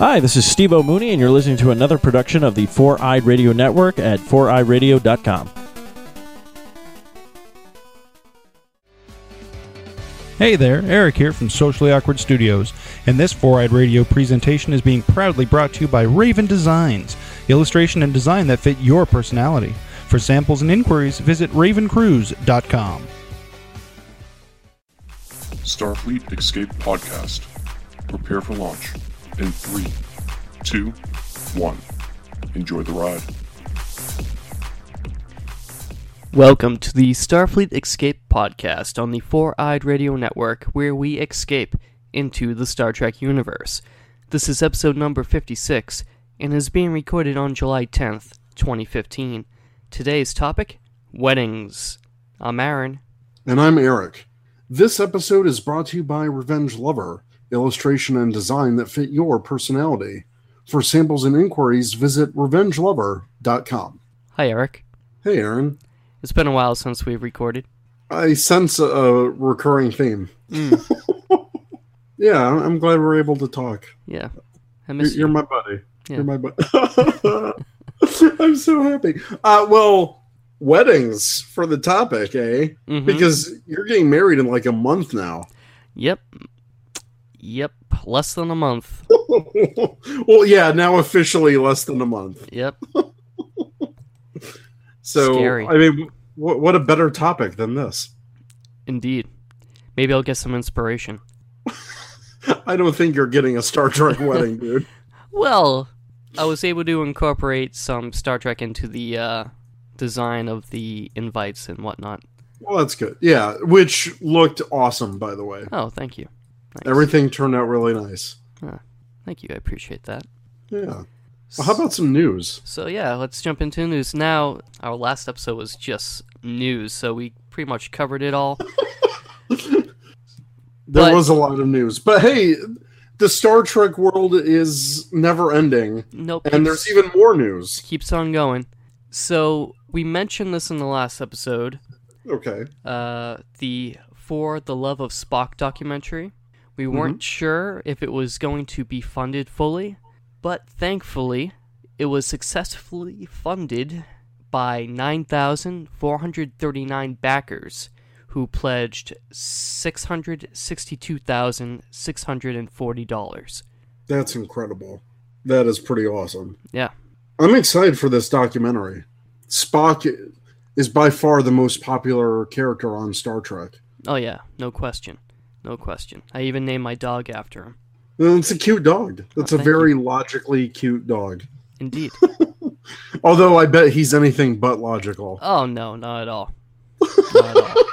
Hi, this is Steve O'Mooney, and you're listening to another production of the Four Eyed Radio Network at foureyeradio.com. Hey there, Eric here from Socially Awkward Studios, and this Four Eyed Radio presentation is being proudly brought to you by Raven Designs, illustration and design that fit your personality. For samples and inquiries, visit ravencruise.com. Starfleet Escape Podcast. Prepare for launch in three, two, one. Enjoy the ride. Welcome to the Starfleet Escape podcast on the Four Eyed Radio Network, where we escape into the Star Trek universe. This is episode number 56 and is being recorded on July 10th, 2015. Today's topic weddings. I'm Aaron. And I'm Eric. This episode is brought to you by Revenge Lover, illustration and design that fit your personality. For samples and inquiries, visit revengelover.com. Hi, Eric. Hey, Aaron. It's been a while since we've recorded. I sense a, a recurring theme. yeah, I'm glad we're able to talk. Yeah. I You're, miss you're you. my buddy. Yeah. You're my buddy. I'm so happy. Uh, well, weddings for the topic, eh? Mhm. Because you're getting married in like a month now. Yep. Yep. Less than a month. well, yeah, now officially less than a month. Yep. So, Scary. I mean, what, what a better topic than this? Indeed. Maybe I'll get some inspiration. I don't think you're getting a Star Trek wedding, dude. Well, I was able to incorporate some Star Trek into the uh, design of the invites and whatnot. Well, that's good. Yeah, which looked awesome, by the way. Oh, thank you. Nice. Everything turned out really nice. Thank you. I appreciate that. Yeah. Well, how about some news? So yeah, let's jump into news now. Our last episode was just news, so we pretty much covered it all. There But- was a lot of news, but hey, the Star Trek world is never ending, Nope. and there's even more news. keeps on going. So we mentioned this in the last episode. Okay. uh, the For the Love of Spock documentary. We mm-hmm. weren't sure if it was going to be funded fully, but thankfully, it was successfully funded by 9,439 backers who pledged $662,640. That's incredible. That is pretty awesome. Yeah. I'm excited for this documentary. Spock is by far the most popular character on Star Trek. Oh, yeah, no question. No question. I even named my dog after him. It's a cute dog. That's Oh, a very logically cute dog. Indeed. Although I bet he's anything but logical. oh, no, not at all. Not at all.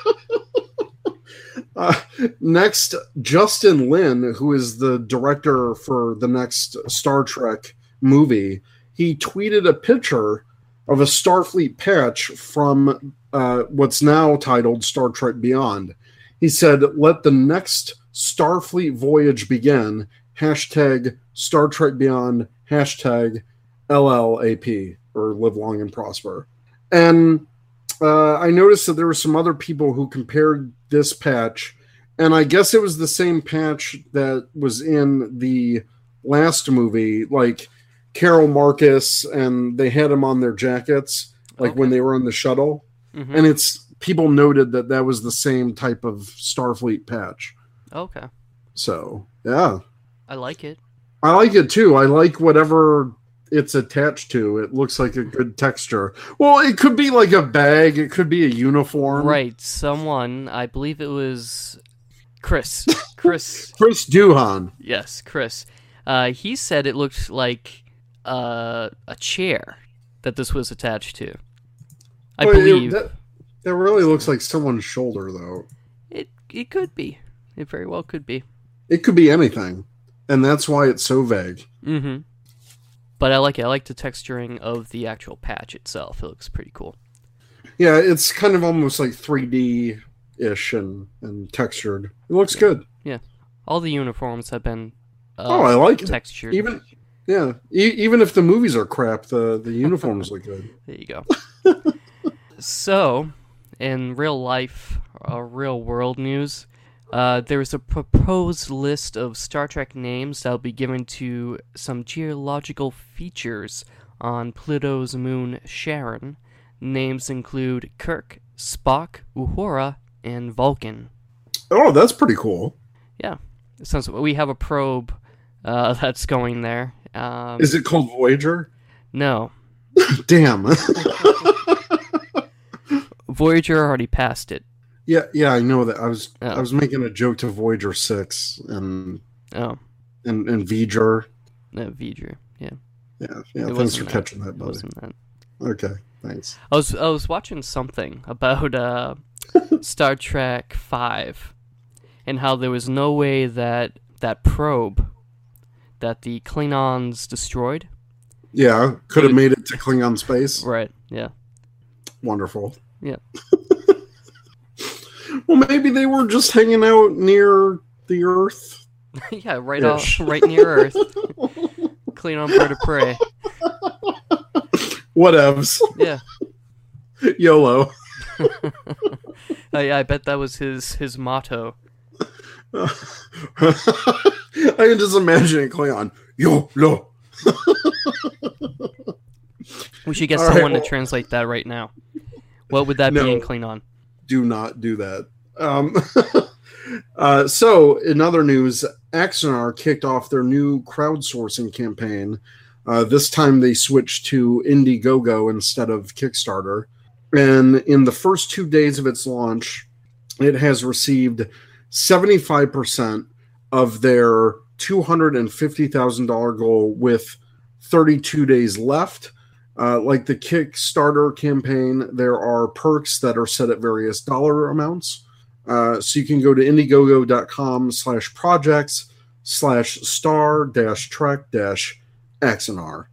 Uh, next, Justin Lin, who is the director for the next Star Trek movie, he tweeted a picture of a Starfleet patch from uh, what's now titled Star Trek Beyond. He said, "Let the next Starfleet voyage begin." Hashtag Star Trek Beyond. Hashtag LLAP or Live Long and Prosper. And uh, I noticed that there were some other people who compared this patch, and I guess it was the same patch that was in the last movie, like Carol Marcus, and they had him on their jackets, like when they were on the shuttle. Mhm. And it's people noted that that was the same type of Starfleet patch. Okay. So yeah, I like it. I like it too. I like whatever it's attached to. It looks like a good texture. Well, it could be like a bag. It could be a uniform. Right. Someone, I believe it was Chris. Chris. Chris Duhan. yes, Chris. Uh, he said it looked like uh, a chair that this was attached to. I Well, it- believe that, that really looks like someone's shoulder, though. it. It could be. It very well could be. It could be anything, and that's why it's so vague. Mm-hmm. But I like it. I like the texturing of the actual patch itself. It looks pretty cool. Yeah, it's kind of almost like 3D ish and and textured. It looks good. Yeah, all the uniforms have been. Uh, oh, I like it. textured. Even yeah, e- even if the movies are crap, the the uniforms look good. There you go. so, in real life, uh, real world news, Uh, there is a proposed list of Star Trek names that will be given to some geological features on Pluto's moon Charon. Names include Kirk, Spock, Uhura, and Vulcan. Oh, that's pretty cool. Yeah, since we have a probe uh, that's going there. Um, Is it called Voyager? no, Damn. Voyager already passed it. yeah, yeah, I know that. I was Oh. I was making a joke to Voyager six and Oh, and and V'ger. no, Voyager. Yeah, Yeah, yeah. It thanks for that. catching that, buddy. wasn't that. Okay, thanks. I was I was watching something about uh, Star Trek Five, and how there was no way that that probe that the Klingons destroyed. Yeah, could have made it to Klingon space. Right. Yeah. Wonderful. Yeah. well, maybe they were just hanging out near the Earth. yeah. Right off. Right near Earth. Klingon bird of prey. Whatevs. Yeah. YOLO. Uh, yeah. I bet that was his his motto. I can just imagine Klingon. YOLO. We should get All right, someone well- to translate that right now. What would that be No. in Klingon? do not do that. Um, uh, so, in other news, Axanar kicked off their new crowdsourcing campaign. Uh, this time they switched to Indiegogo instead of Kickstarter. And in the first two days of its launch, it has received 75% of their $250,000 goal with 32 days left. Uh, like the Kickstarter campaign, there are perks that are set at various dollar amounts. Uh, so you can go to indiegogo.com slash projects slash star dash trek dash XNR.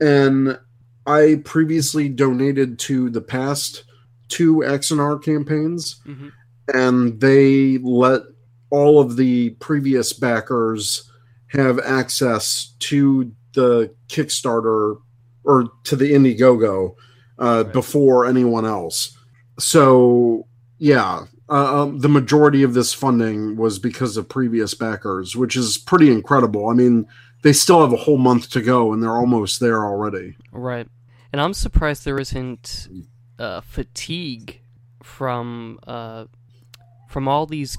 And I previously donated to the past two XNR campaigns, Mhm. and they let all of the previous backers have access to the Kickstarter or to the Indiegogo uh, Right. before anyone else. So, yeah, uh, um, the majority of this funding was because of previous backers, which is pretty incredible. I mean, they still have a whole month to go, and they're almost there already. Right. And I'm surprised there isn't uh, fatigue from uh, from all these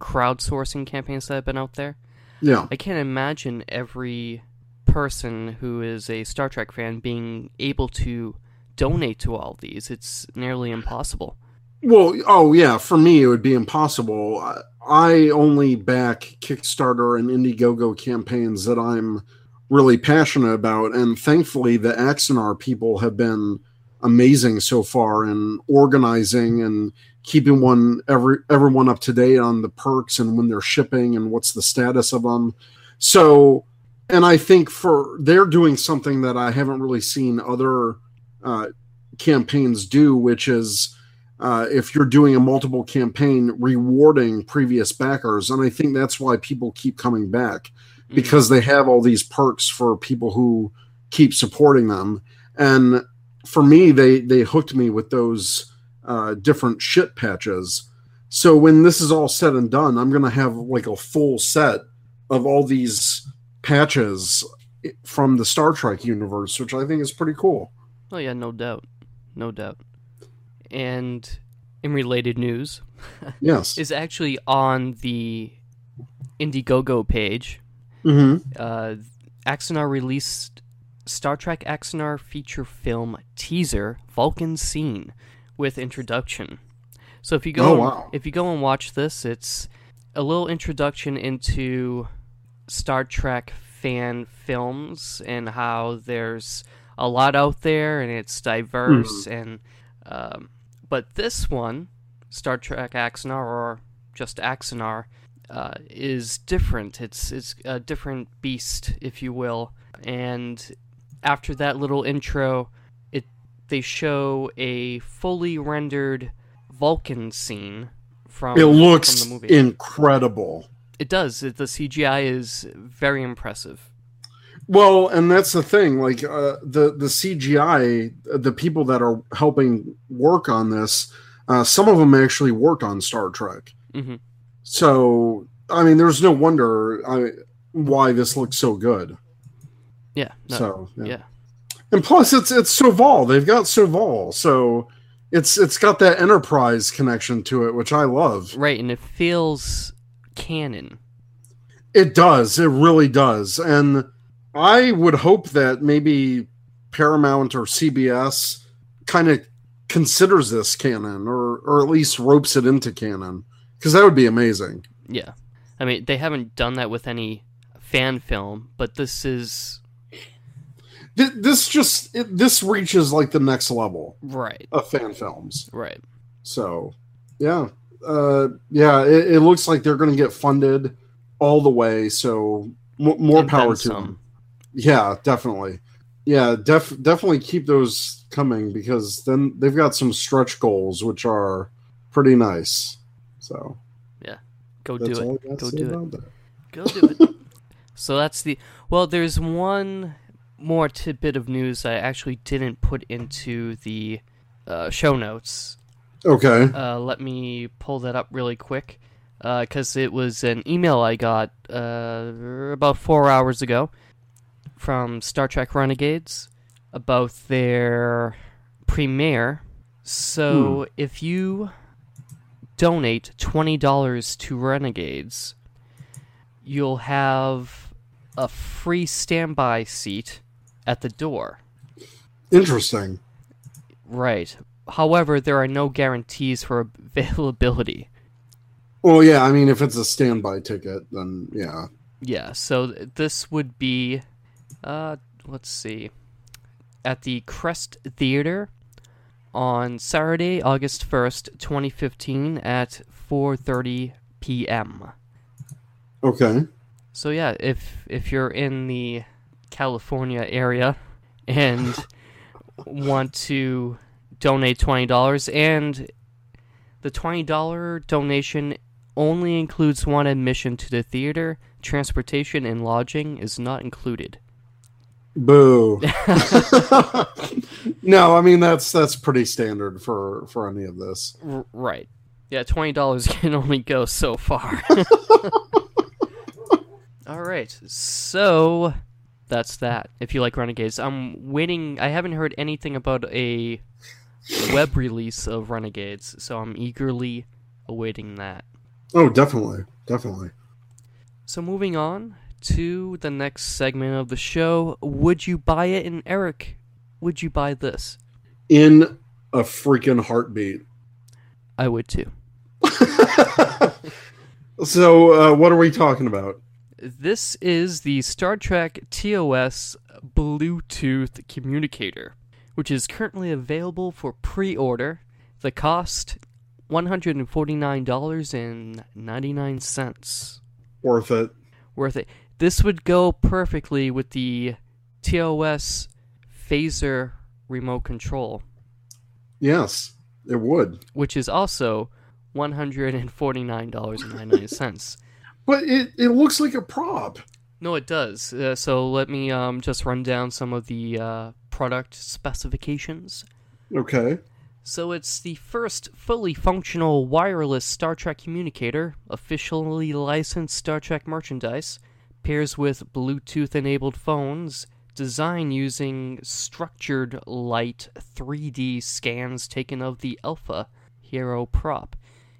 crowdsourcing campaigns that have been out there. Yeah, I can't imagine every person who is a Star Trek fan being able to donate to all these. It's nearly impossible. Well, oh yeah, for me it would be impossible. I, only back Kickstarter and Indiegogo campaigns that I'm really passionate about, and thankfully the Axanar people have been amazing so far in organizing and keeping one every everyone up to date on the perks and when they're shipping and what's the status of them. So, and I think for they're doing something that I haven't really seen other uh, campaigns do, which is uh, if you're doing a multiple campaign, rewarding previous backers. And I think that's why people keep coming back Mm. because they have all these perks for people who keep supporting them. And for me, they they hooked me with those uh, different shit patches. So when this is all said and done, I'm gonna have like a full set of all these patches from the Star Trek universe, which I think is pretty cool. Oh yeah, no doubt, no doubt. And in related news, Yes. is actually on the Indiegogo page. hmm Uh, Axanar released Star Trek Axanar feature film teaser Vulcan scene with introduction. So if you go Oh, wow. if you go and watch this, it's a little introduction into Star Trek fan films and how there's a lot out there and it's diverse and um, but this one, Star Trek Axanar or just Axanar, uh, is different. It's it's a different beast, if you will. And after that little intro, it they show a fully rendered Vulcan scene from It looks from the movie. incredible. It does. It, the CGI is very impressive. Well, and that's the thing. Like uh, the the CGI, the people that are helping work on this, uh, some of them actually worked on Star Trek. hmm So I mean, there's no wonder I, why this looks so good. Yeah. No, so yeah. and plus it's it's Soval. They've got Soval, so it's it's got that enterprise connection to it, which I love. Right, and it feels canon. It does. It really does. And I would hope that maybe Paramount or CBS kind of considers this canon or or at least ropes it into canon because that would be amazing. Yeah. I mean, they haven't done that with any fan film, but this is This just it, this reaches like the next level right. of fan films. Right. So, yeah, uh, yeah, it, it looks like they're going to get funded all the way. So, m- more And power to some. them. Yeah, definitely. Yeah, def- definitely keep those coming because then they've got some stretch goals which are pretty nice. So yeah, Go do it. I got to Go do it. Go do it. so that's the well. There's one more tidbit of news I actually didn't put into the uh, show notes. Okay. Uh, let me pull that up really quick because it was an email I got uh, about four hours ago from Star Trek Renegades about their premiere. So if you donate twenty dollars to Renegades, you'll have a free standby seat at the door. Interesting. Right. However, there are no guarantees for availability. Well, yeah, I mean, if it's a standby ticket, then yeah. Yeah, so this would be, uh, let's see, at the Crest Theater on Saturday, August first, twenty fifteen, at four thirty p.m. Okay. So yeah, if if you're in the California area and want to donate twenty dollars, and the twenty dollar donation only includes one admission to the theater, transportation and lodging is not included. Boo. no, I mean that's that's pretty standard for for any of this. R- right. Yeah, twenty dollars can only go so far. All right, so that's that. If you like Renegades, I'm waiting. I haven't heard anything about a web release of Renegades, so I'm eagerly awaiting that. Oh, definitely, definitely. So moving on to the next segment of the show, would you buy it? And Eric, would you buy this? In a freaking heartbeat. I would too. So, uh, what are we talking about? This is the Star Trek TOS Bluetooth communicator, which is currently available for pre order. The cost $149.99. Worth it. Worth it. This would go perfectly with the TOS phaser remote control, Yes, it would. which is also $149.99. But it, it looks like a prop. No, it does. Uh, so let me um, just run down some of the uh, product specifications. Okay. So it's the first fully functional wireless Star Trek communicator, officially licensed Star Trek merchandise, pairs with Bluetooth enabled phones, designed using structured light 3D scans taken of the Alpha Hero prop.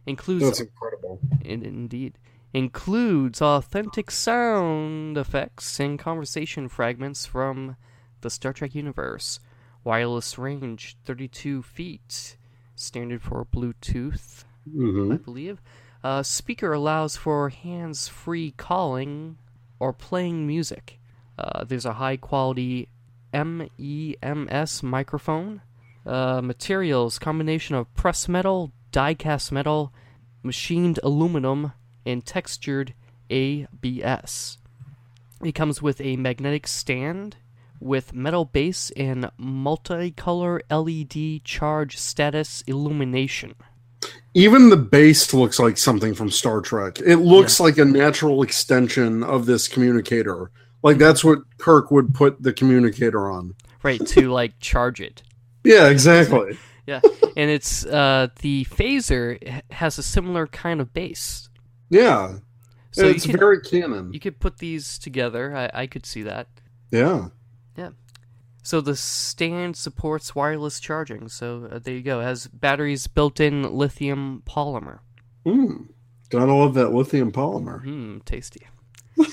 Includes That's incredible. it indeed includes authentic sound effects and conversation fragments from the Star Trek universe. Wireless range 32 feet, standard for Bluetooth, hmm I believe. Uh, speaker allows for hands free calling or playing music. Uh, there's a high quality MEMS microphone. Uh, materials combination of pressed metal, die cast metal, machined aluminum, and textured ABS. It comes with a magnetic stand with metal base and multicolor LED charge status illumination. Even the base looks like something from Star Trek. It looks like a natural extension of this communicator. Like that's what Kirk would put the communicator on. right to like charge it Yeah, exactly. yeah and it's uh the phaser has a similar kind of base Yeah, So it's could, very canon. you could put these together. I, I could see that. yeah. So the stand supports wireless charging. So uh, there you go. It has batteries built-in lithium polymer. Mm. Gotta love that lithium polymer. Hmm, tasty.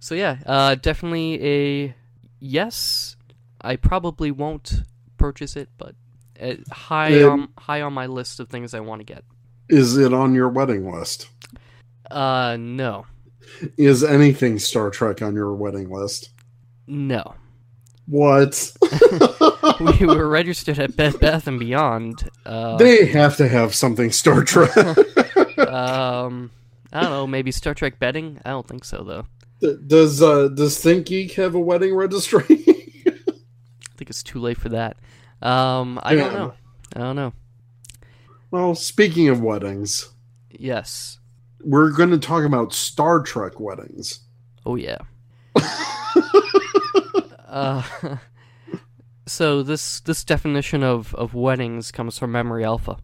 so yeah, uh, definitely a yes. I probably won't purchase it, but uh, high Um, on high on my list of things I want to get. Is it on your wedding list? Uh, no, Is anything Star Trek on your wedding list? no. What? we were registered at Bed Bath and Beyond. Uh, they have to have something Star Trek. um, I don't know. Maybe Star Trek bedding. I don't think so though. does uh, Does Think Geek have a wedding registry? I think it's too late for that. Um, I don't know. I don't know. well, speaking of weddings, Yes. We're going to talk about Star Trek weddings. Oh yeah. uh, so this this definition of, of weddings comes from Memory Alpha.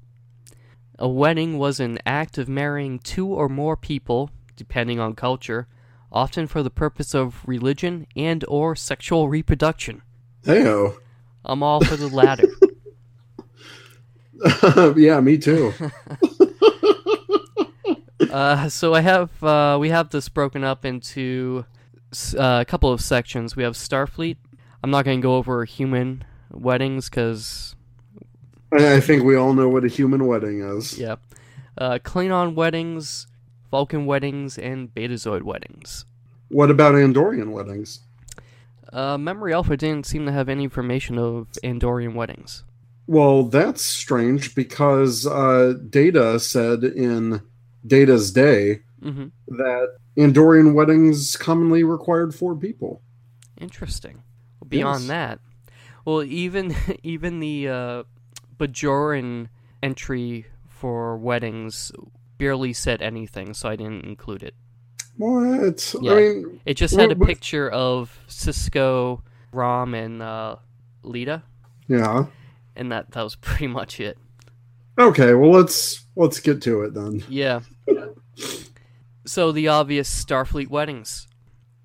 A wedding was an act of marrying two or more people, depending on culture, often for the purpose of religion and or sexual reproduction. Heyo. I'm all for the latter. yeah, me too. Uh, so I have uh, we have this broken up into uh, a couple of sections. We have Starfleet. I'm not going to go over human weddings because I I think we all know what a human wedding is. yeah, uh, Klingon weddings, Vulcan weddings, and Betazoid weddings. What about Andorian weddings? Uh, Memory Alpha didn't seem to have any information of Andorian weddings. Well, that's strange because uh, Data said in Data's Day hmm that Andorian weddings commonly required four people. Interesting. Well, Beyond Yes. that, well, even even the uh, Bajoran entry for weddings barely said anything, so I didn't include it. What? Yeah. I mean, It just had a picture of Sisko, Rom, and uh, Leeta, yeah. and that that was pretty much it. Okay, well let's let's get to it then. Yeah. So the obvious Starfleet weddings.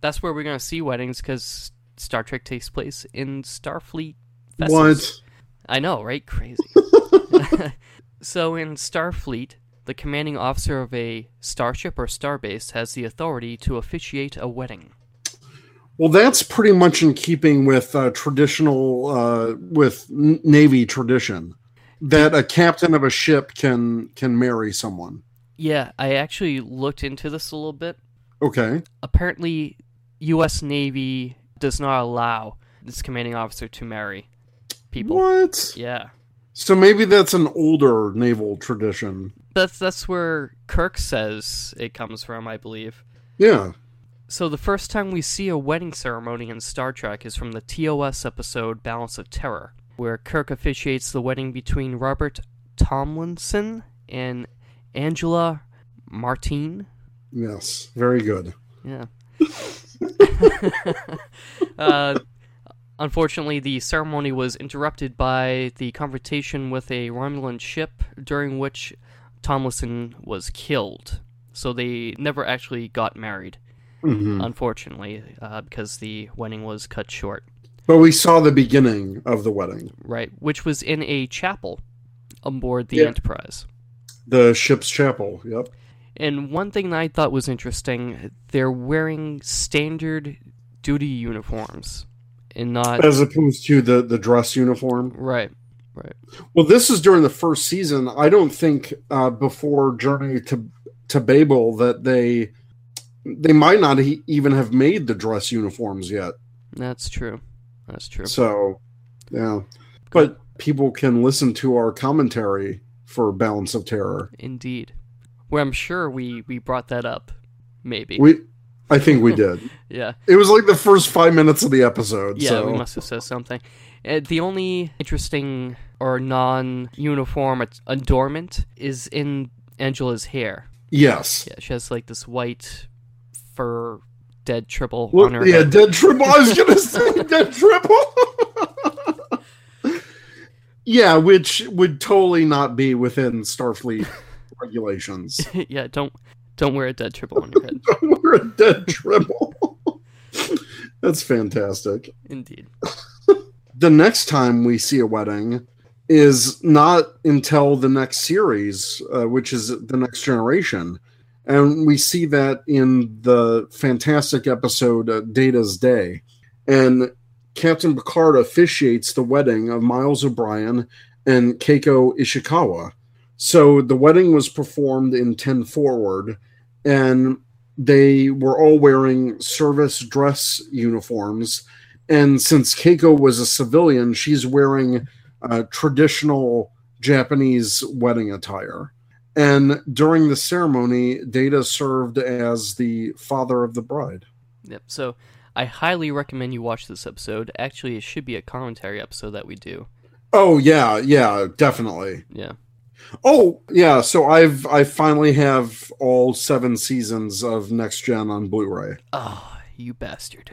That's where we're gonna see weddings because Star Trek takes place in Starfleet. What? I know, right? Crazy. so in Starfleet, the commanding officer of a starship or starbase has the authority to officiate a wedding. Well, that's pretty much in keeping with uh, traditional uh, with Navy tradition that a captain of a ship can can marry someone. Yeah, I actually looked into this a little bit. Okay. apparently U.S. Navy does not allow this commanding officer to marry people. What? Yeah, So maybe that's an older naval tradition. that's that's where Kirk says it comes from, I believe. Yeah. So the first time we see a wedding ceremony in Star Trek is from the TOS episode Balance of Terror, where Kirk officiates the wedding between Robert Tomlinson and Angela Martine. Yes. Very good. Yeah. uh, unfortunately, the ceremony was interrupted by the confrontation with a Romulan ship, during which Tomlinson was killed. So they never actually got married, Mhm. unfortunately, uh, because the wedding was cut short. But we saw the beginning of the wedding. Right, which was in a chapel on board the Yeah. Enterprise. The ship's chapel. Yep. And one thing that I thought was interesting, they're wearing standard duty uniforms and not As opposed to the the dress uniform. right. Right. Well, this is during the first season. I don't think uh, before Journey to to Babel that they they might not e- even have made the dress uniforms yet. That's true. That's true. So, yeah. But people can listen to our commentary for Balance of Terror. Indeed. Where I'm sure we we brought that up. Maybe. We, I think we did. yeah. It was like the first five minutes of the episode. Yeah, so. we must have said something. Uh, the only interesting or non-uniform adornment is in Angela's hair. Yes. Yeah, she has like this white fur dead tribble Well, on her yeah, head. dead tribble. I was gonna say dead tribble. yeah, which would totally not be within Starfleet regulations. yeah, don't don't wear a dead tribble on your head. We're a dead tribble. That's fantastic. Indeed. The next time we see a wedding is not until the next series, uh, which is the next generation. And we see that in the fantastic episode uh, Data's Day. And Captain Picard officiates the wedding of Miles O'Brien and Keiko Ishikawa. So the wedding was performed in 10 forward, and they were all wearing service dress uniforms. And since Keiko was a civilian, she's wearing traditional Japanese wedding attire. And during the ceremony, Data served as the father of the bride. Yep. So I highly recommend you watch this episode. Actually, it should be a commentary episode that we do. Oh yeah, yeah, definitely. Yeah. Oh yeah, so I've I finally have all seven seasons of Next Gen on Blu-ray. Oh, you bastard.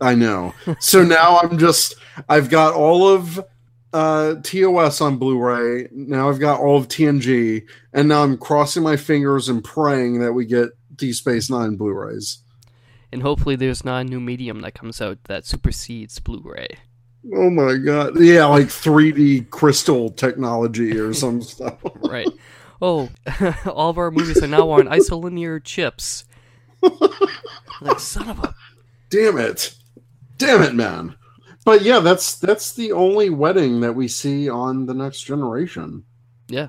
I know. So now I'm just I've got all of uh TOS on Blu-ray. Now I've got all of TNG, and now I'm crossing my fingers and praying that we get D Space Nine Blu-rays. And hopefully, there's not a new medium that comes out that supersedes Blu-ray. Oh my god. Yeah, like 3D crystal technology or some stuff. Right. Oh, all of our movies are now on isolinear chips. like son of a. Damn it. Damn it, man. But yeah, that's that's the only wedding that we see on the next generation. Yeah.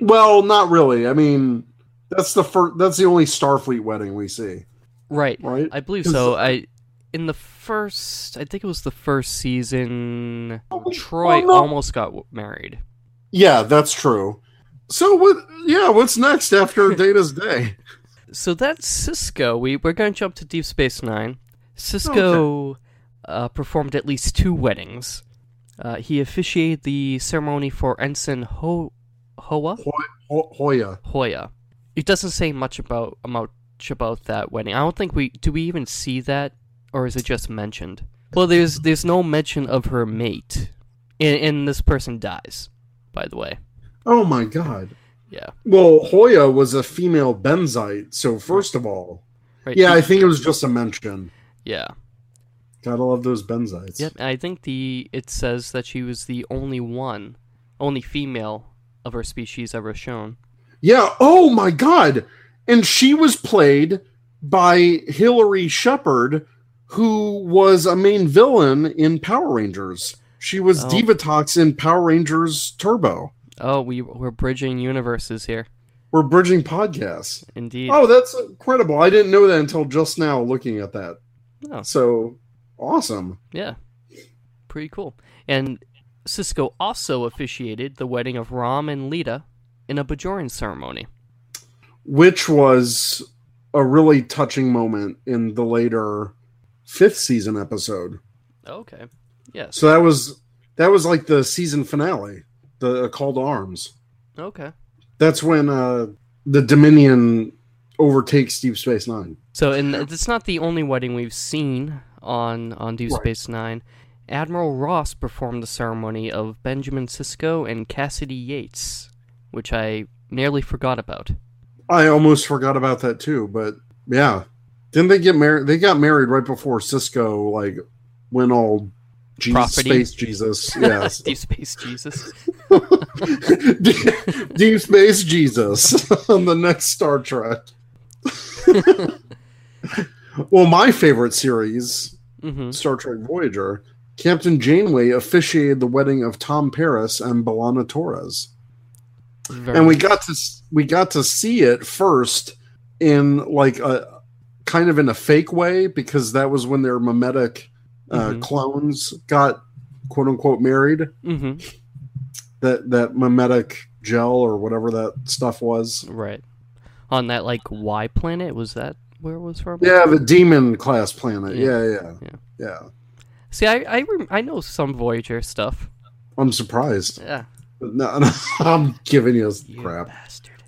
Well, not really. I mean, that's the first that's the only Starfleet wedding we see, Right. right? I believe so. I in the first, I think it was the first season. Troi oh, no. almost got married. Yeah, that's true. So what yeah, what's next after Data's Day? So that's Sisko. We we're going to jump to Deep Space Nine. Sisko uh, performed at least two weddings. Uh, he officiated the ceremony for Ensign Ho- Hoa Ho- Hoya. Hoya. It doesn't say much about about much about that wedding. I don't think we do. We even see that, or is it just mentioned? Well, there's there's no mention of her mate, and, and this person dies. By the way, Oh my god. yeah, Well, Hoya was a female benzite, so first of all, right. yeah, I think it was just a mention. yeah. Gotta love those benzites. Yep, I think the it says that she was the only one, only female of her species ever shown. Yeah. Oh my God. And she was played by Hilary Shepard, who was a main villain in Power Rangers. She was Oh. Divatox in Power Rangers Turbo. Oh, we we're bridging universes here. We're bridging podcasts. Indeed. Oh, that's incredible. I didn't know that until just now looking at that. Oh. So awesome. Yeah. Pretty cool. And Sisko also officiated the wedding of Rom and Leeta in a Bajoran ceremony. Which was a really touching moment in the later fifth season episode. Okay. Yes. So that was that was like the season finale, the Call to Arms. Okay. That's when uh, the Dominion overtakes Deep Space Nine. So, and it's not the only wedding we've seen on on Deep Right. Space Nine. Admiral Ross performed the ceremony of Benjamin Sisko and Cassidy Yates, which I nearly forgot about. I almost forgot about that too, but yeah, didn't they get married? They got married right before Sisko like went all Jesus, Property. space Jesus. Yes, Deep Space Jesus. Deep, Deep Space Jesus on the next Star Trek. well, my favorite series hmm Star Trek Voyager, Captain Janeway officiated the wedding of Tom Paris and B'Elanna Torres, and we got to we got to see it first in like a kind of in a fake way because that was when their mimetic uh, Mhm. clones got quote unquote married. hmm That that mimetic gel or whatever that stuff was. Right. On that like Y planet, was that where it was from? Yeah, the demon class planet. Yeah. Yeah, yeah, Yeah. yeah. See, I I, rem- I know some Voyager stuff. I'm surprised. Yeah. No, no, I'm giving you You crap. bastard.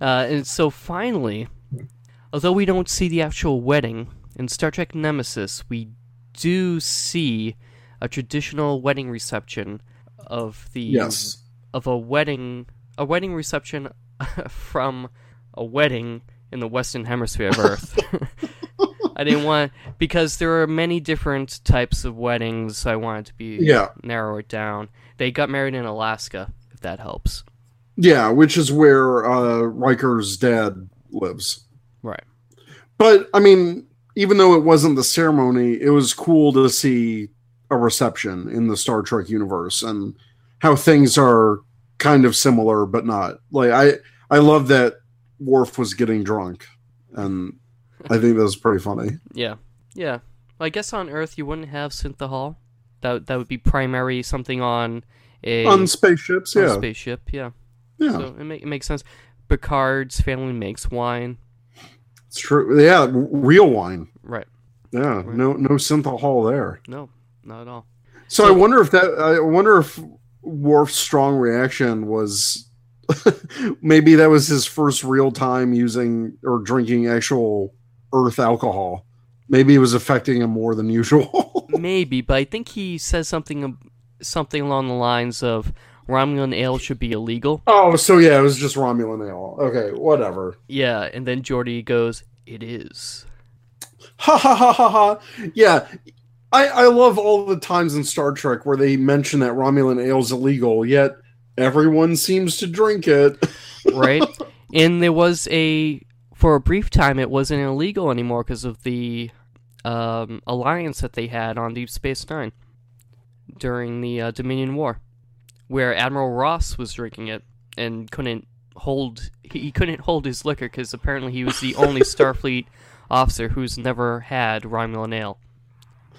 Uh, and so finally, although we don't see the actual wedding in Star Trek Nemesis, we do see a traditional wedding reception of the Yes. of a wedding a wedding reception from a wedding in the Western Hemisphere of Earth. I didn't want because there are many different types of weddings. I wanted to be Yeah. narrow it down. They got married in Alaska, if that helps. Yeah, which is where uh, Riker's dad lives. Right. But I mean, even though it wasn't the ceremony, it was cool to see a reception in the Star Trek universe and how things are kind of similar but not. Like I I love that Worf was getting drunk and I think that was pretty funny. Yeah. Yeah. Well, I guess on Earth you wouldn't have Synthahol. That that would be primary something on a On spaceships, on yeah. spaceship. Yeah. yeah. So it, make, it makes sense. Picard's family makes wine. It's true. Yeah, real wine. Right. Yeah, no no synthahol there. No, not at all. So, So- I wonder if that. I wonder if Worf's strong reaction was maybe that was his first real time using or drinking actual Earth alcohol. Maybe it was affecting him more than usual. Maybe, but I think he says something something along the lines of Romulan ale should be illegal. oh, so yeah, it was just Romulan ale. Okay, whatever. Yeah, and then Geordi goes, "It is." Ha ha ha ha ha. Yeah. I, I love all the times in Star Trek where they mention that Romulan ale is illegal, yet everyone seems to drink it. right? and there was a for a brief time it wasn't illegal anymore because of the um, alliance that they had on Deep Space Nine during the uh, Dominion War, where Admiral Ross was drinking it and couldn't hold he, couldn't hold his liquor because apparently he was the only Starfleet officer who's never had Romulan ale.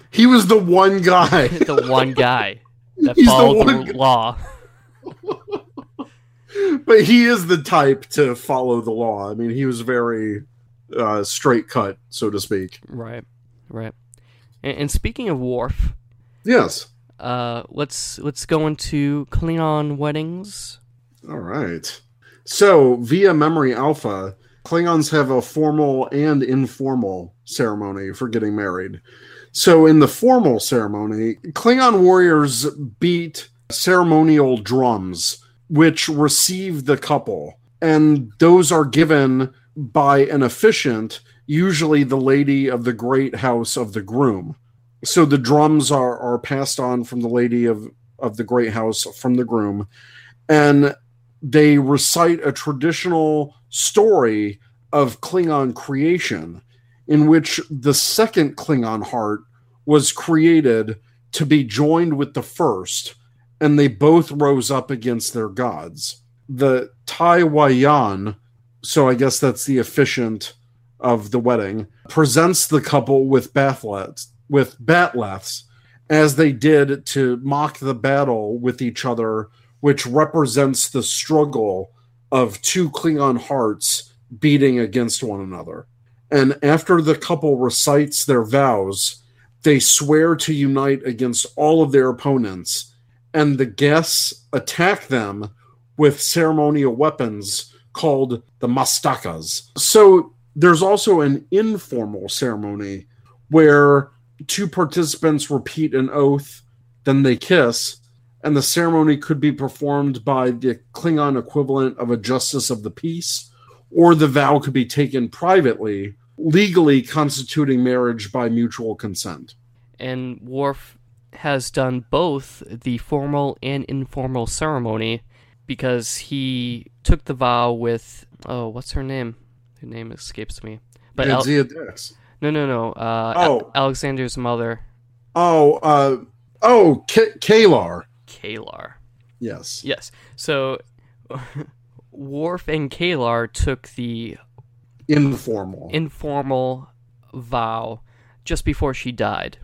He was the one guy. The one guy that He's the followed one the guy. law. but he is the type to follow the law. I mean, he was very uh, straight cut, so to speak. Right, right. And, and speaking of Worf, Yes. Uh, let's let's go into Klingon weddings. All right. So, via Memory Alpha, Klingons have a formal and informal ceremony for getting married. So, in the formal ceremony, Klingon warriors beat ceremonial drums, which receive the couple. And those are given by an officiant, usually the lady of the great house of the groom. So, the drums are, are passed on from the lady of, of the great house from the groom. And they recite a traditional story of Klingon creation in which the second Klingon heart was created to be joined with the first, and they both rose up against their gods. The Tai Wayan, so I guess that's the officiant of the wedding, presents the couple with bathlets, with batleths, as they did to mock the battle with each other which represents the struggle of two Klingon hearts beating against one another. And after the couple recites their vows, they swear to unite against all of their opponents, and the guests attack them with ceremonial weapons called the mastakas. So there's also an informal ceremony where two participants repeat an oath, then they kiss, and the ceremony could be performed by the Klingon equivalent of a justice of the peace, or the vow could be taken privately, legally constituting marriage by mutual consent. And Worf has done both the formal and informal ceremony because he took the vow with oh, what's her name? Her name escapes me. But Al- no, no, no. Uh, Oh. Al- Alexander's mother, Oh, uh, oh, K- K'Ehleyr. K'Ehleyr. Yes. Yes. So Worf and K'Ehleyr took the Informal. informal vow just before she died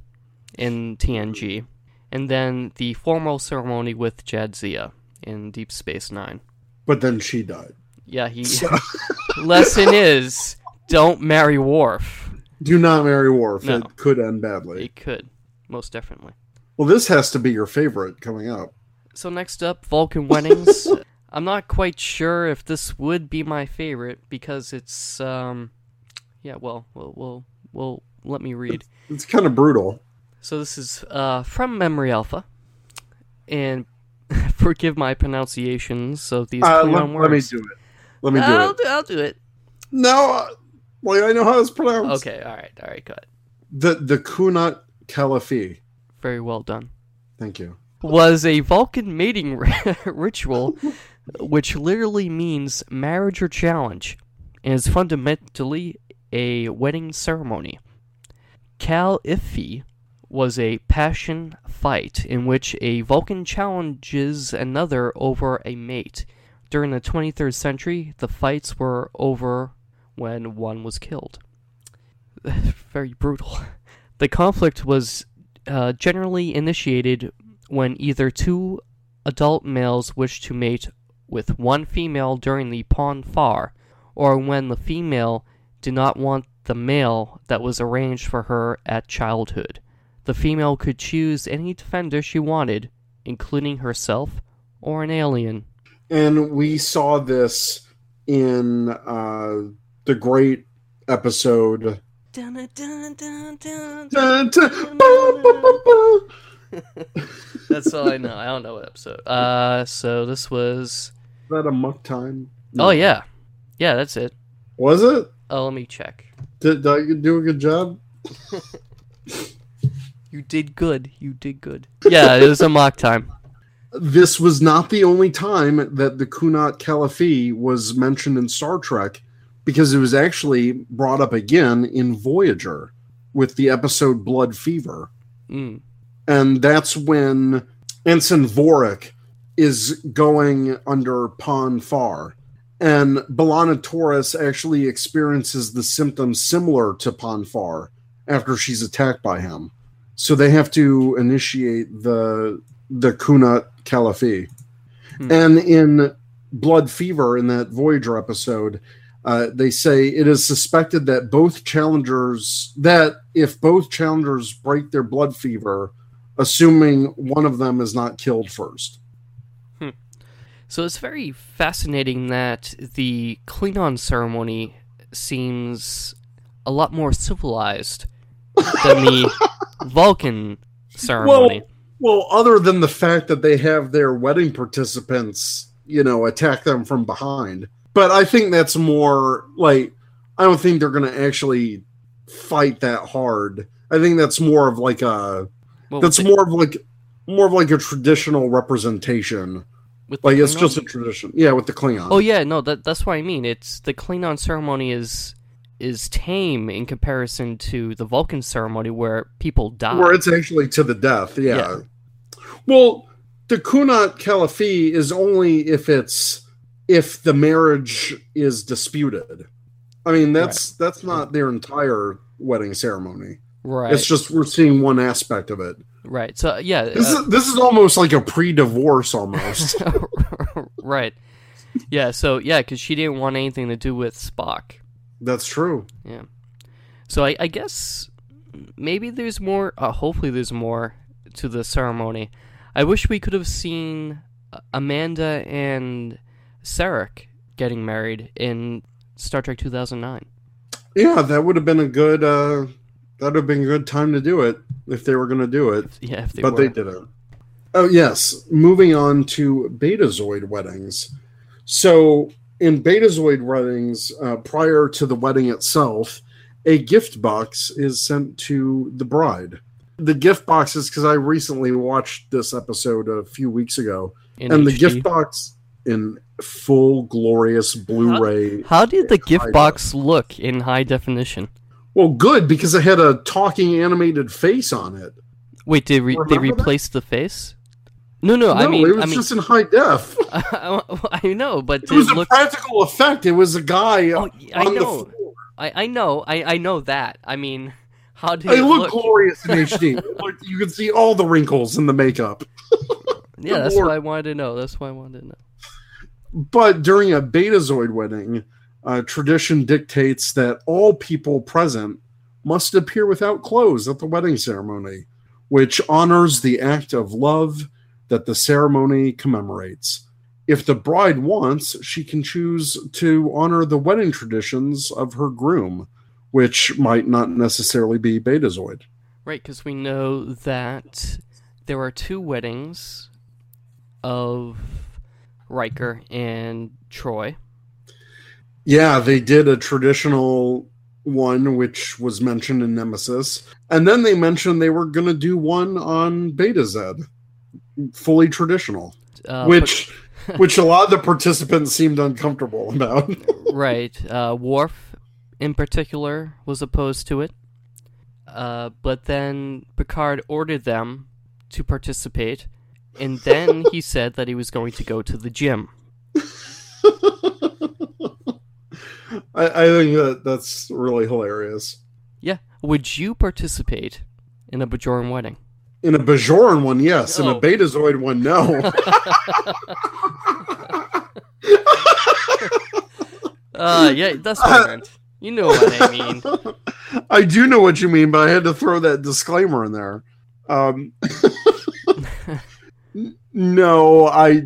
in TNG, and then the formal ceremony with Jadzia in Deep Space Nine. but then she died. Yeah, he. lesson is don't marry Worf. Do not marry Worf. No. It could end badly. It could, most definitely. Well, this has to be your favorite coming up. So next up, Vulcan weddings. I'm not quite sure if this would be my favorite because it's um, yeah. Well, well, well, well. Let me read. It's kind of brutal. So this is uh, from Memory Alpha, and forgive my pronunciations of these Uh, let, let me do it. Let me do I'll it. do, I'll do it. No, uh, well, I know how it's pronounced. Okay, all right, all right, it. The the Kunat Caliphate. Very well done. Thank you. Was a Vulcan mating ritual, which literally means marriage or challenge, and is fundamentally a wedding ceremony. Cal Ifi was a passion fight in which a Vulcan challenges another over a mate. During the 23rd century, the fights were over when one was killed. Very brutal. The conflict was uh, generally initiated when either two adult males wished to mate with one female during the pon farr, or when the female did not want the male that was arranged for her at childhood. The female could choose any defender she wanted, including herself or an alien. And we saw this in uh, the great episode. That's all I know. I don't know what episode. Uh, so this was. Is that Amok Time? Oh yeah, yeah, that's it. Was it? Oh, let me check. Did, did I do a good job? You did good. You did good. Yeah, it was a mock time. This was not the only time that the koon-ut-kal-if-fee was mentioned in Star Trek, because it was actually brought up again in Voyager with the episode Blood Fever. Mm. and that's when Ensign Vorik is going under Pon Farr. And B'Elanna Torres actually experiences the symptoms similar to Pon Farr after she's attacked by him. So they have to initiate the the Kunat Caliphate. Hmm. And in Blood Fever, in that Voyager episode, uh, they say it is suspected that both challengers that if both challengers break their blood fever, assuming one of them is not killed first. So it's very fascinating that the Klingon ceremony seems a lot more civilized than the Vulcan ceremony. Well, other than the fact that they have their wedding participants, you know, attack them from behind. But I think that's more like I don't think they're going to actually fight that hard. I think that's more of like a Well, that's with more of like more of like a traditional representation. Like it's just a tradition. Yeah, with the Klingon. Oh yeah, no, that that's what I mean. It's the Klingon ceremony is is tame in comparison to the Vulcan ceremony where people die. where it's actually to the death. Yeah. Yeah. Well, the koon-ut-kal-if-fee is only if it's if the marriage is disputed. I mean, that's that's not their entire wedding ceremony. right. It's just we're seeing one aspect of it. right. So yeah, This uh, is this is almost like a pre-divorce almost. right. Yeah, so yeah, because she didn't want anything to do with Spock. That's true. Yeah. So I, I guess maybe there's more. Uh, hopefully, there's more to the ceremony. I wish we could have seen uh, Amanda and Sarek getting married in Star Trek 2009. Yeah, that would have been a good uh that would have been a good time to do it if they were going to do it. Yeah, if they but were. they didn't. Oh yes, moving on to Betazoid weddings. So in Betazoid weddings, uh, prior to the wedding itself, a gift box is sent to the bride. The gift box is because I recently watched this episode a few weeks ago, in and the gift box in full glorious Blu-ray. How did the high gift def. box look in high definition? Well, good because it had a talking animated face on it. Wait, did re- they Remember that? replace the face? No, no. No, I mean, it was I mean, just in high def. I know, but It was a look? practical effect. It was a guy Oh, on I the know. floor. I, I know. I, I know that. I mean, how did It it look? glorious in HD. Looked- you could see all the wrinkles in the makeup. Yeah, Good that's lord. what I wanted to know. That's what I wanted to know. But during a Betazoid wedding, uh, tradition dictates that all people present must appear without clothes at the wedding ceremony, which honors the act of love that the ceremony commemorates. If the bride wants, she can choose to honor the wedding traditions of her groom, which might not necessarily be Betazoid. Right, because we know that there are two weddings of Riker and Troi. Yeah, they did a traditional one, which was mentioned in Nemesis, and then they mentioned they were going to do one on Betazed, fully traditional, Uh, which which a lot of the participants seemed uncomfortable about. right, uh, Worf in particular was opposed to it. Uh, but then Picard ordered them to participate, and then he said that he was going to go to the gym. I, I think that that's really hilarious. Yeah, would you participate in a Bajoran wedding? In a Bajoran one, yes. In a. Betazoid one, no. Uh, yeah, that's what I meant. You know what I mean. I do know what you mean, but I had to throw that disclaimer in there. Um, no, I.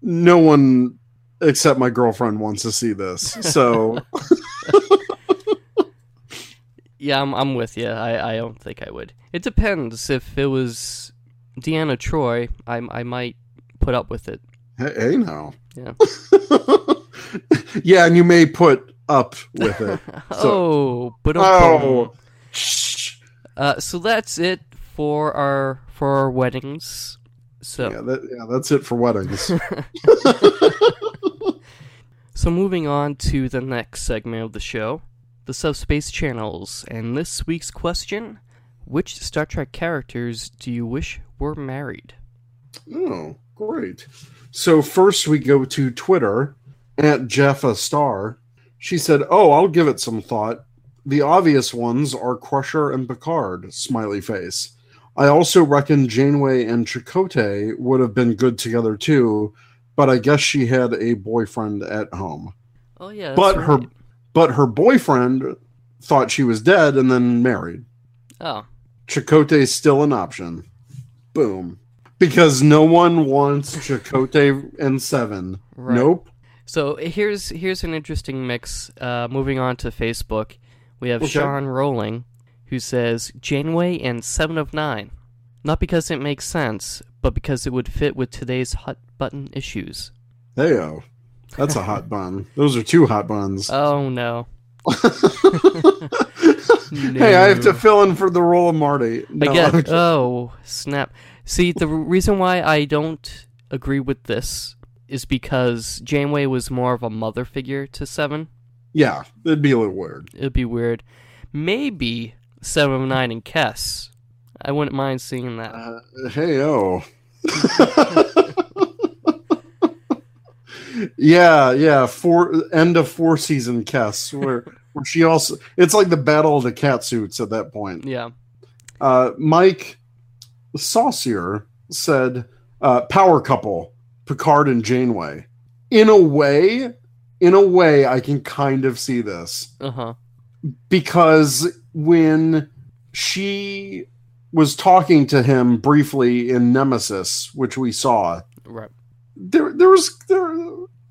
No one except my girlfriend wants to see this. So Yeah, I'm, I'm with you. I, I don't think I would. It depends. If it was Deanna Troi, I, I might put up with it. hey, hey now. Yeah. yeah, and you may put up with it. oh, but Oh. Uh, so that's it for our for our weddings. So Yeah, that, yeah, that's it for weddings. so moving on to the next segment of the show, the subspace channels, and this week's question: Which Star Trek characters do you wish were married? Oh, great. So first we go to Twitter at Jeffa Star. She said, "Oh, I'll give it some thought. The obvious ones are Crusher and Picard." Smiley face. I also reckon Janeway and Chakotay would have been good together too, but I guess she had a boyfriend at home. Oh yeah, But her right. But her boyfriend thought she was dead and then married. oh Chakotay's still an option. Boom. Because no one wants Chakotay and seven. Right. Nope. So here's here's an interesting mix. Uh, moving on to Facebook, we have Okay. Sean Rowling, who says Janeway and Seven of Nine, not because it makes sense, but because it would fit with today's hot button issues. Heyo. That's a hot bun. Those are two hot buns. Oh no! Hey, I have to fill in for the role of Marty. No, I'm just- oh snap! See, the reason why I don't agree with this is because Janeway was more of a mother figure to Seven. yeah, it'd be a little weird. It'd be weird. Maybe Seven of Nine and Kes. I wouldn't mind seeing that. Uh, hey, oh. yeah, yeah. Four end of four season Kes, where where she also it's like the battle of the cat suits at that point. Yeah. Uh, Mike Saucier said, uh, "Power couple: Picard and Janeway." In a way, in a way, I can kind of see this Uh huh. because when she was talking to him briefly in Nemesis, which we saw, Right. there there was there.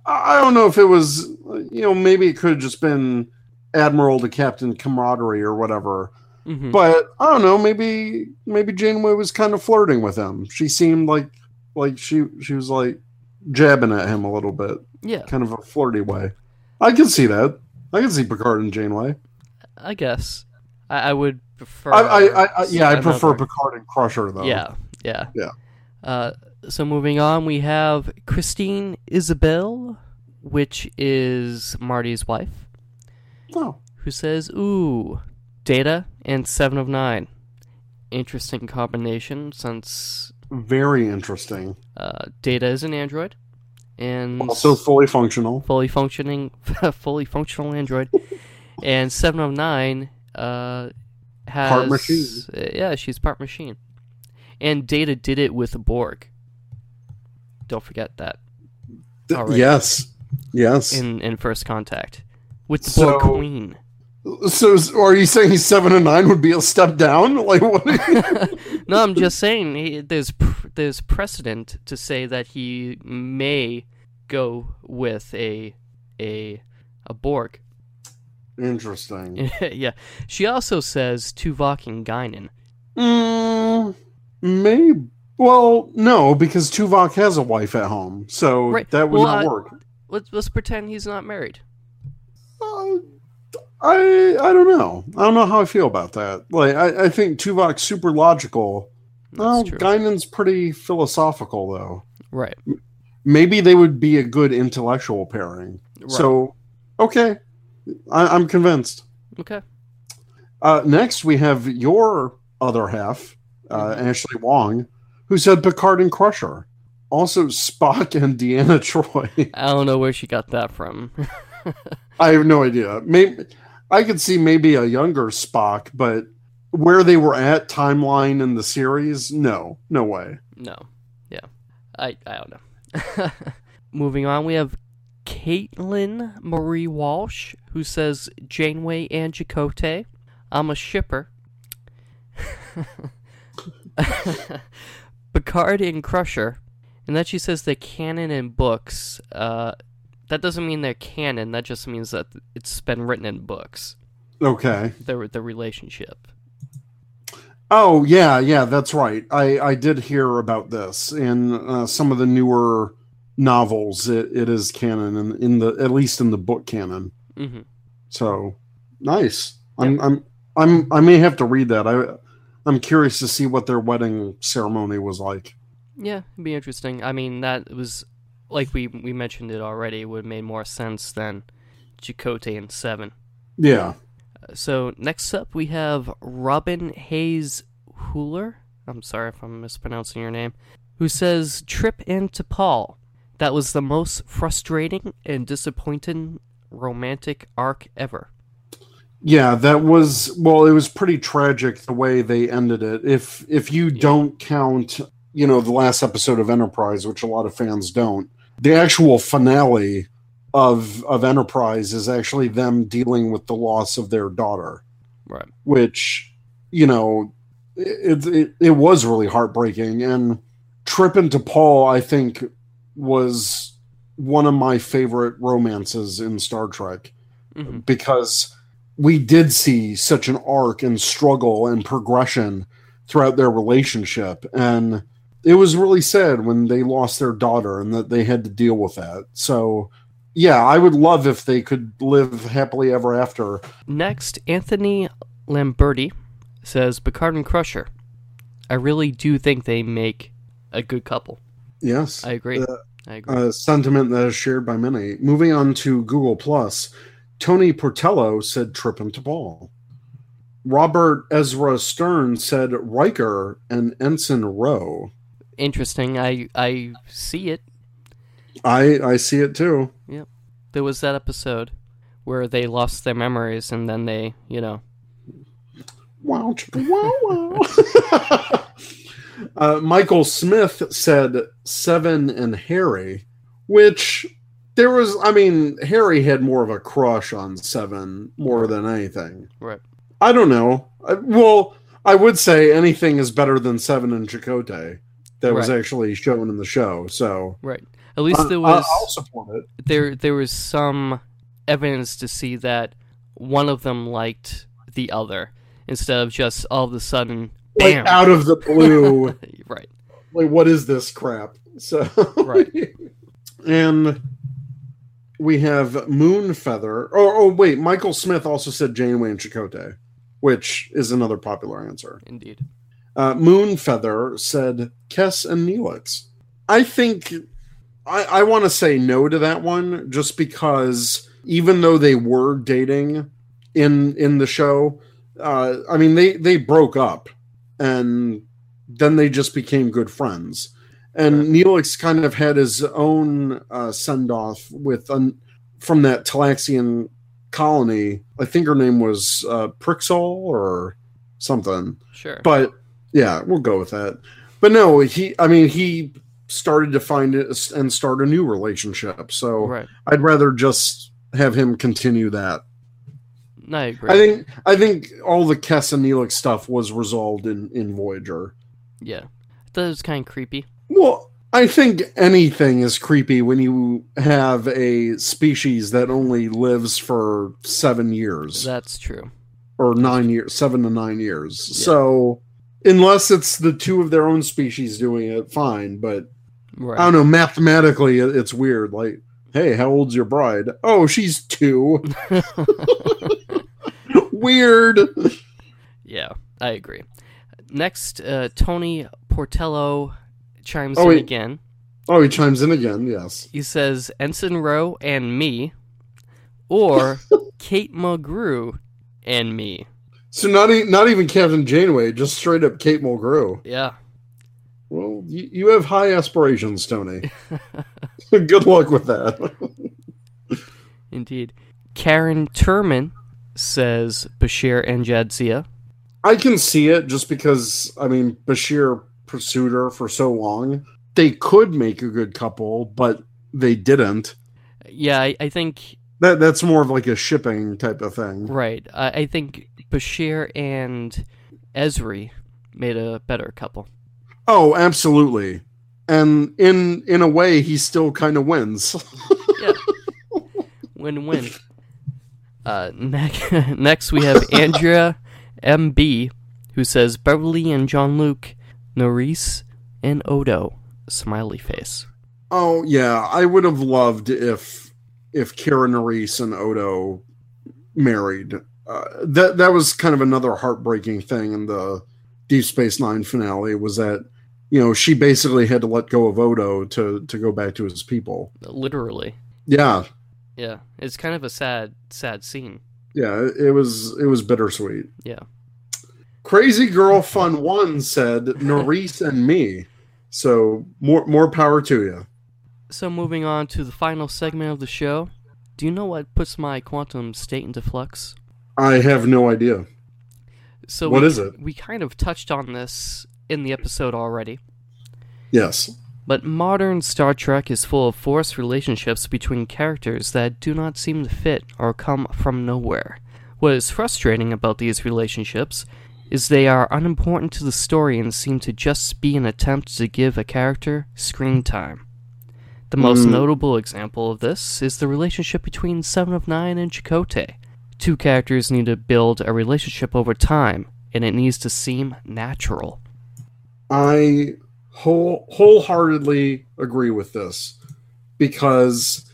I don't know if it was, you know, maybe it could have just been admiral to captain camaraderie or whatever. hmm But I don't know. Maybe maybe Janeway was kind of flirting with him. She seemed like like she she was like jabbing at him a little bit, yeah. kind of a flirty way. I can see that. I can see Picard and Janeway. I guess. I, I would prefer. I, I, I, I yeah, I prefer Picard and Crusher though. Yeah. Yeah. Yeah. Uh, so moving on, we have Christine Isabel, which is Marty's wife, Oh, who says, "Ooh, Data and Seven of Nine. Interesting combination since very interesting. uh, Data is an android and Also fully functional. fully functioning, fully functional android, and Seven of Nine uh, has Part machine. yeah, she's part machine, and Data did it with a Borg. Don't forget that Th- Yes, yes. in in First Contact with the So- Borg Queen. so, are you saying seven and nine would be a step down? Like what? no, I'm just saying he, there's pr- there's precedent to say that he may go with a a a Borg. interesting. yeah. She also says Tuvok and Guinan. Mm, maybe. Well, no, because Tuvok has a wife at home, so Right. that would Well, not uh, work. Let's let's pretend he's not married. Uh, I I don't know. I don't know how I feel about that. Like I, I think Tuvok's super logical. Well, true. Guinan's pretty philosophical though. Right. Maybe they would be a good intellectual pairing. right. So, okay, I, I'm convinced. okay. Uh, next, we have your other half, uh, Ashley Wong, who said Picard and Crusher. Also, Spock and Deanna Troi. I don't know where she got that from. I have no idea. Maybe I could see maybe a younger Spock, but where they were at timeline in the series, no, no way. no. Yeah. I I don't know. Moving on, we have Caitlin Marie Walsh, who says Janeway and Chakotay. I'm a shipper. Picard and Crusher. And then she says they're canon in books. Uh, that doesn't mean they're canon. That just means that it's been written in books. Okay. The the relationship. Oh yeah, yeah, that's right. I I did hear about this in uh, some of the newer novels. It, it is canon, in, in the at least in the book canon. hmm So nice. I'm I'm I'm I may have to read that. I I'm curious to see what their wedding ceremony was like. Yeah, it'd be interesting. I mean, that was like we we mentioned it already. It would have made more sense than Chakotay and Seven. Yeah. Uh, So next up, we have Robin Hayes Hooler. I'm sorry if I'm mispronouncing your name. Who says Trip and T'Pol? That was the most frustrating and disappointing romantic arc ever. Yeah, that was well, it was pretty tragic the way they ended it. If if you don't count, you know, the last episode of Enterprise, which a lot of fans don't, the actual finale of of Enterprise is actually them dealing with the loss of their daughter, Right. which, you know, it it, it was really heartbreaking and Trip and T'Pol, I think, was one of my favorite romances in Star Trek hmm because we did see such an arc and struggle and progression throughout their relationship and it was really sad when they lost their daughter and that they had to deal with that so yeah i would love if they could live happily ever after Next, Anthony Lamberti says Picard and Crusher. I really do think they make a good couple. yes I agree. Uh, I agree. a sentiment that is shared by many moving on to google plus tony portello said Trip and T'Pol robert ezra stern said riker and ensign Ro Interesting. I I see it. I I see it too. Yep. There was that episode where they lost their memories and then they, you know, Wow, wow, wow. uh, Michael Smith said Seven and Harry, which there was. I mean, Harry had more of a crush on Seven more than anything. right. I don't know. I, well, I would say anything is better than Seven and Chakotay. That was actually shown in the show. So Right. At least there was I'll support it. there there was some evidence to see that one of them liked the other instead of just all of a sudden Like bam. out of the blue. right. like what is this crap so Right. and we have moon feather oh, oh wait michael smith also said janeway and Chakotay, which is another popular answer Indeed. uh, moon feather said Kes and neelix i think i, I want to say no to that one just because even though they were dating in in the show uh, i mean they they broke up and then they just became good friends. And Neelix kind of had his own uh, send off with un- from that Talaxian colony. I think her name was uh, Prixol or something. Sure. But yeah, we'll go with that. But no, he. I mean, he started to find it and start a new relationship. So right. I'd rather just have him continue that. I agree. I think I think all the Kes and Neelix stuff was resolved in in Voyager. yeah. I thought it was kind of creepy. Well, I think anything is creepy when you have a species that only lives for seven years That's true. or nine years, seven to nine years. Yeah. So unless it's the two of their own species doing it, fine. But Right. I don't know. Mathematically, it's weird. Like, hey, how old's your bride? Oh, she's two. weird. yeah, I agree. Next, uh, Tony Portello chimes Oh, in wait. again. Oh, he chimes in again. Yes. He says Ensign Ro and me, or Kate Mulgrew and me. So not e- not even Captain Janeway, just straight up Kate Mulgrew. Yeah. Well, you, you have high aspirations, Tony. Good luck with that. Indeed. Karen Turman says Bashir and Jadzia. I can see it just because I mean Bashir pursued her for so long. They could make a good couple, but they didn't. Yeah, I, I think That that's more of like a shipping type of thing. right. I, I think Bashir and Ezri made a better couple. Oh, absolutely. And in in a way, he still kind of wins. yeah, Win win. Uh, next, next we have Andrea MB, who says Beverly and Jean-Luc, Nerys and Odo. Smiley face. oh yeah, I would have loved if if Kira Nerys and Odo married. Uh, that that was kind of another heartbreaking thing in the Deep Space Nine finale was that you know she basically had to let go of Odo to to go back to his people. Literally. Yeah, Yeah. It's kind of a sad, sad scene. yeah, it was it was bittersweet. Yeah. Crazy Girl Fun One said Nerys and me. So more more power to you. So moving on to the final segment of the show. Do you know what puts my quantum state into flux? I have no idea. So What we, is it? We kind of touched on this in the episode already. Yes. But modern Star Trek is full of forced relationships between characters that do not seem to fit or come from nowhere. What is frustrating about these relationships is they are unimportant to the story and seem to just be an attempt to give a character screen time. The most Mm. notable example of this is the relationship between Seven of Nine and Chakotay. Two characters need to build a relationship over time, and it needs to seem natural. I whole, wholeheartedly agree with this because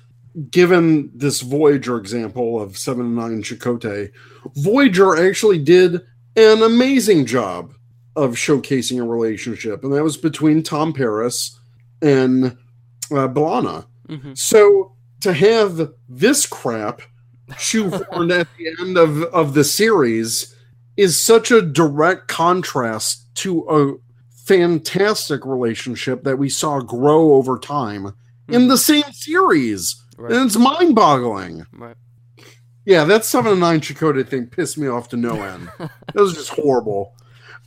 given this Voyager example of 7 and 9 and Chakotay, Voyager actually did an amazing job of showcasing a relationship, and that was between Tom Paris and uh, B'Elanna. hmm So to have this crap shoehorned at the end of, of the series is such a direct contrast to a fantastic relationship that we saw grow over time in the same series. Right. And it's mind boggling. Right. Yeah, that 7 and 9 Chakotay thing pissed me off to no end. it was just horrible.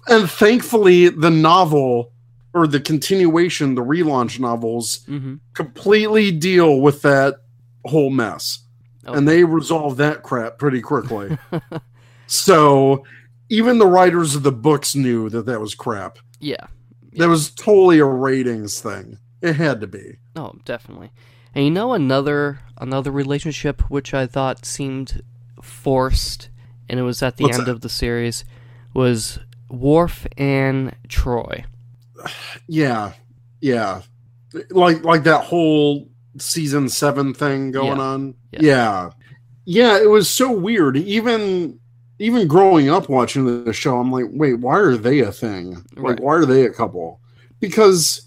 And thankfully, the novel or the continuation, the relaunch novels, hmm completely deal with that whole mess. Oh. And they resolve that crap pretty quickly. so even the writers of the books knew that that was crap. Yeah. That was totally a ratings thing. It had to be. Oh, definitely. And you know another another relationship which I thought seemed forced, and it was at the What's end that? of the series, was Worf and Troi. Yeah. Yeah. Like like that whole season 7 thing going Yeah. on. Yeah. Yeah. yeah. it was so weird. Even even growing up watching the show, I'm like, wait, why are they a thing? Like, Right. why are they a couple? Because,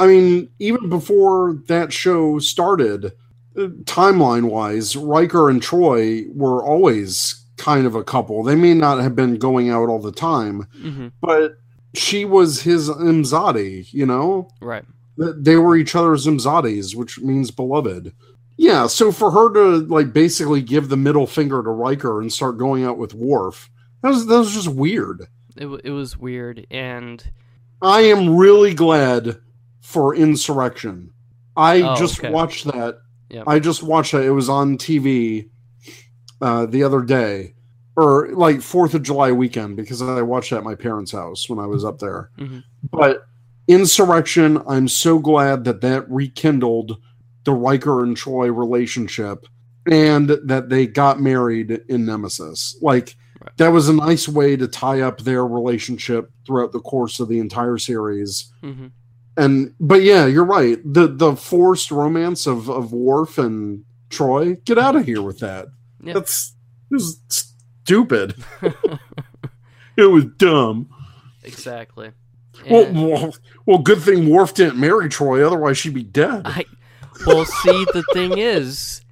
I mean, even before that show started, timeline wise, Riker and Troi were always kind of a couple. They may not have been going out all the time, hmm but she was his Imzadi, you know? Right. They were each other's Imzadis, which means beloved. Yeah, so for her to like basically give the middle finger to Riker and start going out with Worf, that was that was just weird. It w- it was weird, and I am really glad for Insurrection. I Oh, just okay. watched that. Yep. I just watched that. It was on TV uh, the other day, or like Fourth of July weekend, because I watched that at my parents' house when I was up there. Mhm. But Insurrection, I'm so glad that that rekindled the Riker and Troi relationship, and that they got married in Nemesis. Like Right. that was a nice way to tie up their relationship throughout the course of the entire series. hmm And but yeah, you're right. The the forced romance of of Worf and Troi, get out of here with that. Yeah. That's it was stupid. it was dumb. Exactly. Well, well, well, good thing Worf didn't marry Troi, otherwise she'd be dead. I well, see, the thing is,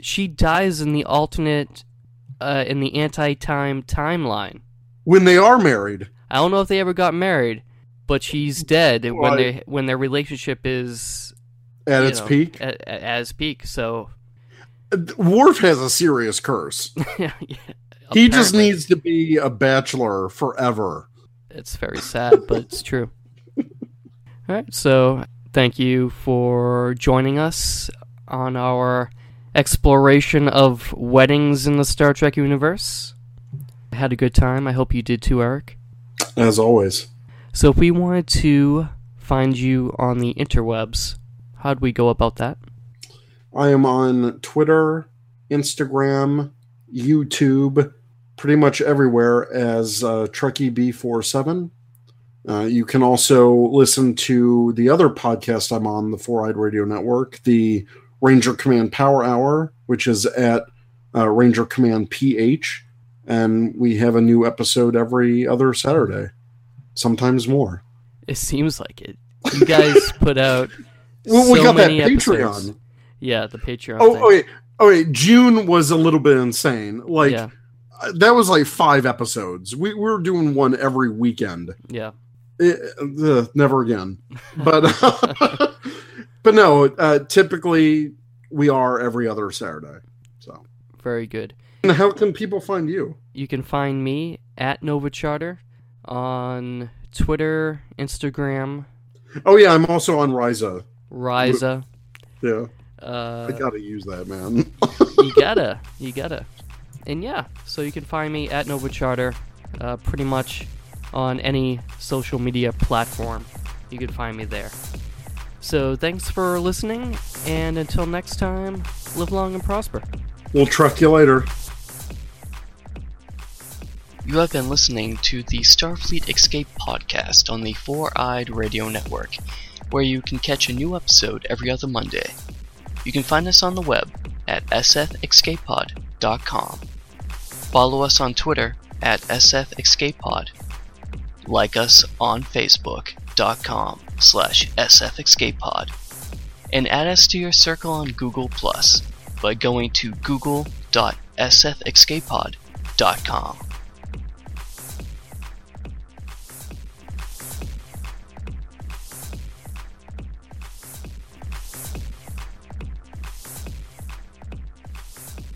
she dies in the alternate, uh, in the anti-time timeline. when they are married. I don't know if they ever got married, but she's dead when they when their relationship is At its know, peak, at, at, as peak. So uh, Worf has a serious curse. yeah, He just needs to be a bachelor forever. It's very sad, but it's true. All right, so thank you for joining us on our exploration of weddings in the Star Trek universe. I had a good time. I hope you did too, Eric. As always. So, if we wanted to find you on the interwebs, how'd we go about that? I am on Twitter, Instagram, YouTube, pretty much everywhere as uh, Trekkie B47. Uh, you can also listen to the other podcast I'm on, the Four Eyed Radio Network, the Ranger Command Power Hour, which is at uh, Ranger Command PH. And we have a new episode every other Saturday, sometimes more. It seems like it. You guys put out Well, we so got that many episodes. Patreon. Yeah, the Patreon. Oh, oh, wait. Oh, wait. June was a little bit insane. Like, yeah, uh, that was like five episodes. We, we were doing one every weekend. yeah. Eh, uh, never again. But but no, uh, typically we are every other Saturday. So, Very good. and how can people find you? You can find me at Nova Charter on Twitter, Instagram, Oh yeah, I'm also on Ryza. Ryza. Yeah, Uh, I gotta use that, man. you gotta, you gotta, and yeah. So you can find me at Nova Charter, uh, pretty much on any social media platform. You can find me there. So thanks for listening, and until next time, live long and prosper. we'll truck you later. You have been listening to the Starfleet Escape podcast on the Four Eyed Radio Network, where you can catch a new episode every other Monday. You can find us on the web at sfescapepod.com. Follow us on Twitter at sfescapepod. Like us on Facebook.com slash sfescapepod. And add us to your circle on Google Plus by going to google.sfescapepod.com.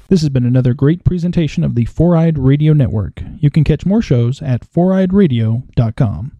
This has been another great presentation of the Four Eyed Radio Network. You can catch more shows at foureyedradio.com.